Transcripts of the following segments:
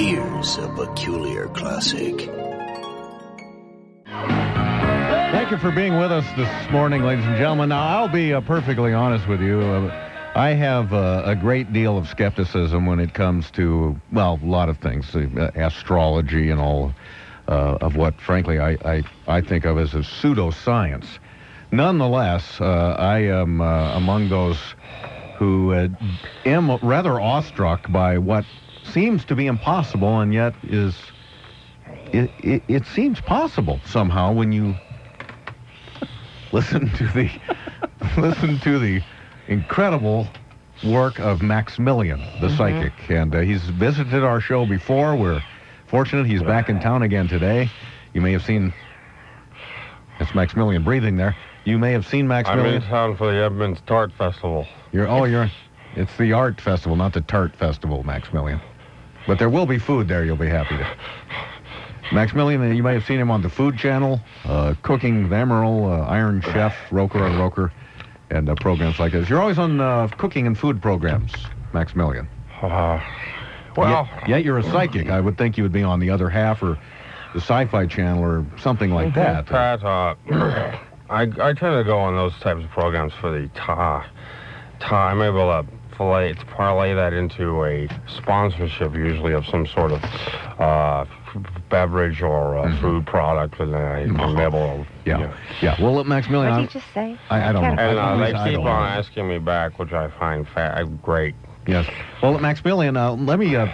Here's a peculiar classic. Thank you for being with us this morning, ladies and gentlemen. Now, I'll be uh, perfectly honest with you. Uh, I have uh, a great deal of skepticism when it comes to, well, a lot of things, uh, astrology and all uh, of what, frankly, I, I, I think of as a pseudoscience. Nonetheless, uh, I am among those who am rather awestruck by what seems to be impossible and yet is, it, it, it seems possible somehow when you listen to the listen to the incredible work of Maximilian, the Mm-hmm. psychic, and uh, he's visited our show before. We're fortunate he's back in town again today. You may have seen it's Maximilian breathing there. You may have seen Maximilian I'm Maximilian. in town for the Edmonds Tart Festival. You're oh you're it's the art festival, not the tart festival, Maximilian. But there will be food there. You'll be happy to. Maximilian, you may have seen him on the Food Channel, uh, cooking the Emeril, uh, Iron Chef, Roker on Roker, and uh, programs like this. You're always on uh, cooking and food programs, Maximilian. Uh, well, yet, yet you're a psychic. I would think you would be on the other half or the Sci-Fi Channel or something like that. Pat, uh, I, I tend to go on those types of programs for the ta. Ta, I'm able to fillet, to parlay that into a sponsorship, usually of some sort of uh, beverage or uh, food product, and then I, I'm able to. Mm-hmm. Yeah, you know. yeah. Well, at Maximilian, What I'm- did you just say? I, I don't know. And uh, they I keep don't on know. asking me back, which I find fa- great. Yes. Well, at Maximilian, uh, let me uh,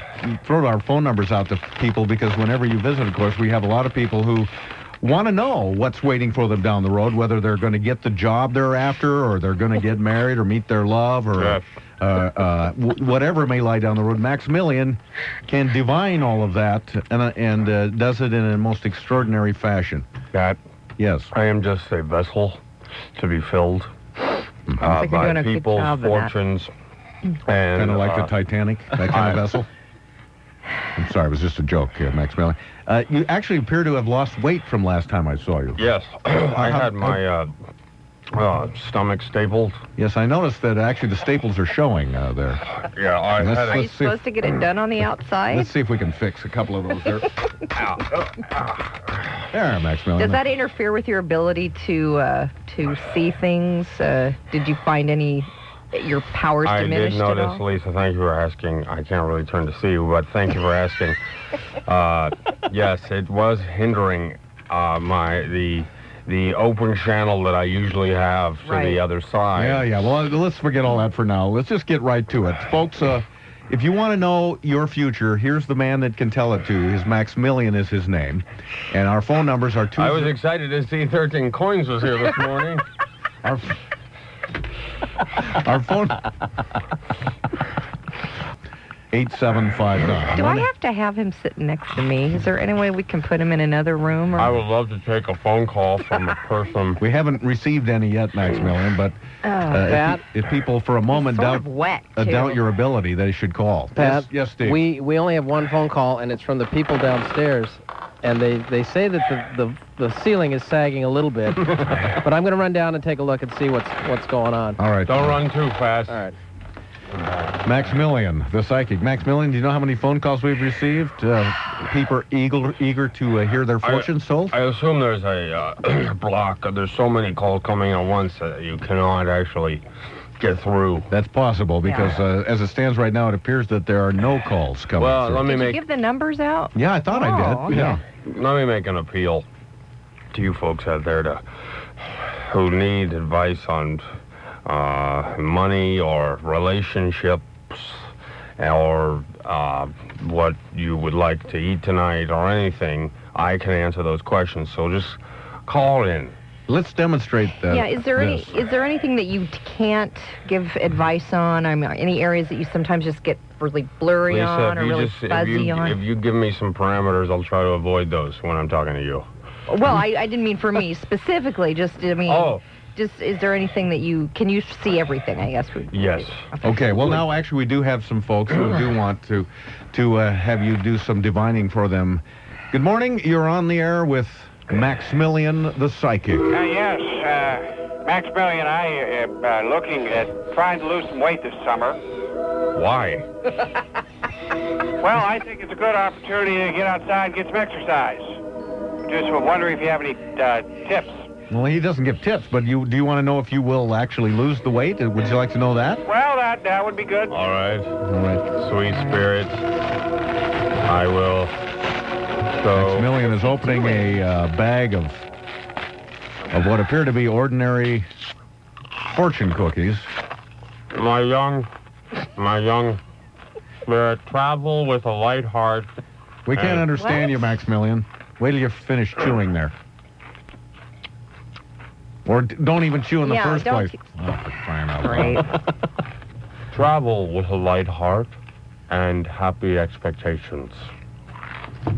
throw our phone numbers out to people because whenever you visit, of course, we have a lot of people who want to know what's waiting for them down the road, whether they're going to get the job they're after, or they're going to get married, or meet their love, or Yes. Uh, uh, w- whatever may lie down the road. Maximilian can divine all of that and, uh, and uh, does it in a most extraordinary fashion. That Yes. I am just a vessel to be filled uh, like by doing people's job of that. fortunes. And Kind of like uh, the Titanic, that kind of vessel. I'm sorry, it was just a joke, uh, Maximilian. Uh, you actually appear to have lost weight from last time I saw you. Yes, I had my uh, uh, stomach stapled. Yes, I noticed that actually the staples are showing uh, there. Yeah, I Let's- had Are you let's if- supposed to get it done on the outside? Let's see if we can fix a couple of those there. there, Maximilian. Does that interfere with your ability to uh, to see things? Uh, did you find any your powers I diminished did notice, at all? Lisa. Thank you for asking. I can't really turn to see you, but thank you for asking. uh, yes, it was hindering uh, my the the open channel that I usually have to Right. the other side. Yeah, yeah. Well, let's forget all that for now. Let's just get right to it. Folks, uh, if you want to know your future, here's the man that can tell it to you. His Maximilian is his name. And our phone numbers are two. I was excited to see 13 coins was here this morning. Our, our phone. 8759. Do I have to have him sitting next to me? Is there any way we can put him in another room? Or... I would love to take a phone call from a person. We haven't received any yet, Maximilian, but Oh, uh, Pat? if, if people for a moment doubt, wet, uh, doubt your ability, they should call. Pat, yes, yes, Steve. we we only have one phone call, and it's from the people downstairs, and they they say that the the, the ceiling is sagging a little bit, but I'm going to run down and take a look and see what's what's going on. All right. Don't run too fast. All right. Maximilian, the psychic. Maximilian, do you know how many phone calls we've received? Uh, people eager, eager to uh, hear their I- fortunes told? I assume there's a uh, block. There's so many calls coming at once that you cannot actually get through. That's possible because Yeah. uh, as it stands right now, it appears that there are no calls coming Well, through. let me Did you make give the numbers out? yeah, I thought I Oh, did. okay. Yeah. let me make an appeal to you folks out there to who need advice on uh, money or relationships or uh, what you would like to eat tonight or anything. I can answer those questions. So just call in. Let's demonstrate that. yeah. Is there any this. is there anything that you can't give advice on? I mean, any areas that you sometimes just get really blurry Lisa, on if or you really just if fuzzy you, on? if you give me some parameters, I'll try to avoid those when I'm talking to you. Well, I, I didn't mean for me specifically. Just I mean, Oh. Just is there anything that you can you see everything? I guess. We, Yes. Okay, well now actually we do have some folks who do want to to uh, have you do some divining for them. Good morning. You're on the air with Maximilian the Psychic. Uh, yes, uh, Maximilian and I am uh, looking at trying to lose some weight this summer. Why? Well, I think it's a good opportunity to get outside and get some exercise. Just wondering if you have any uh, tips. Well, he doesn't give tips, but you do you want to know if you will actually lose the weight? Would you like to know that? Well, that that would be good. All right. All right. Sweet spirits. I will. So, Maximilian is opening a uh, bag of of what appear to be ordinary fortune cookies. my young, my young spirit, travel with a light heart. We can't understand What? you, Maximilian. Wait till you finish chewing there. Or don't even chew in the Yeah, first don't place. chew- Oh, for crying out Great. loud. Travel with a light heart and happy expectations.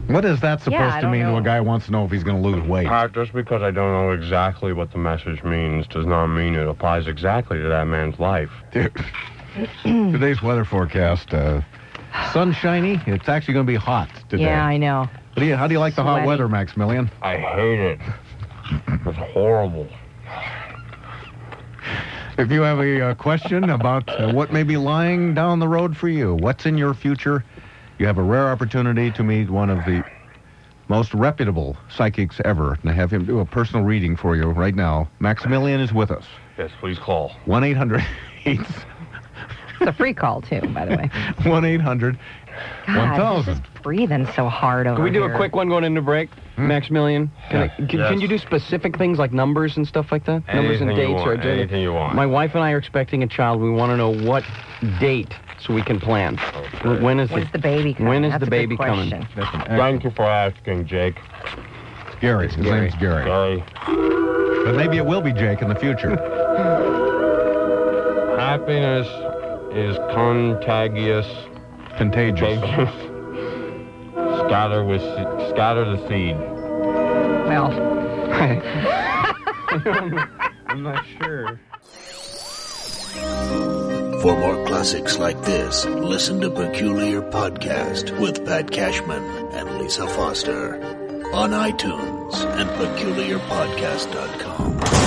What is that supposed Yeah, to don't mean to a guy who wants to know if he's going to lose weight? Pat, just because I don't know exactly what the message means does not mean it applies exactly to that man's life. Today's weather forecast, uh, sunshiny. It's actually going to be hot today. Yeah, I know. What do you, how do you like the hot weather, Maximilian? I hate it. It's horrible. If you have a uh, question about uh, what may be lying down the road for you, what's in your future, you have a rare opportunity to meet one of the most reputable psychics ever and have him do a personal reading for you right now. Maximilian is with us. Yes, please call. 1 800 It's a free call too, by the way. 1 800 God, 1000. just breathing so hard over Can we do here. a quick one going into break, hmm. Maximilian? Can, I, can, Yes. can you do specific things like numbers and stuff like that? numbers and Anything you dates or want, agenda? anything you want. My wife and I are expecting a child. We want to know what date so we can plan. Okay. When is When's the baby coming? When is That's the a good baby coming? question. That's an Thank you for asking, Jake. Gary. His name's Gary. Gary. But maybe it will be Jake in the future. Happiness is contagious. Contagious. Contagious. scatter with scatter the seed. Well, I'm not sure. For more classics like this, listen to Peculiar Podcast with Pat Cashman and Lisa Foster on iTunes and peculiarpodcast.com.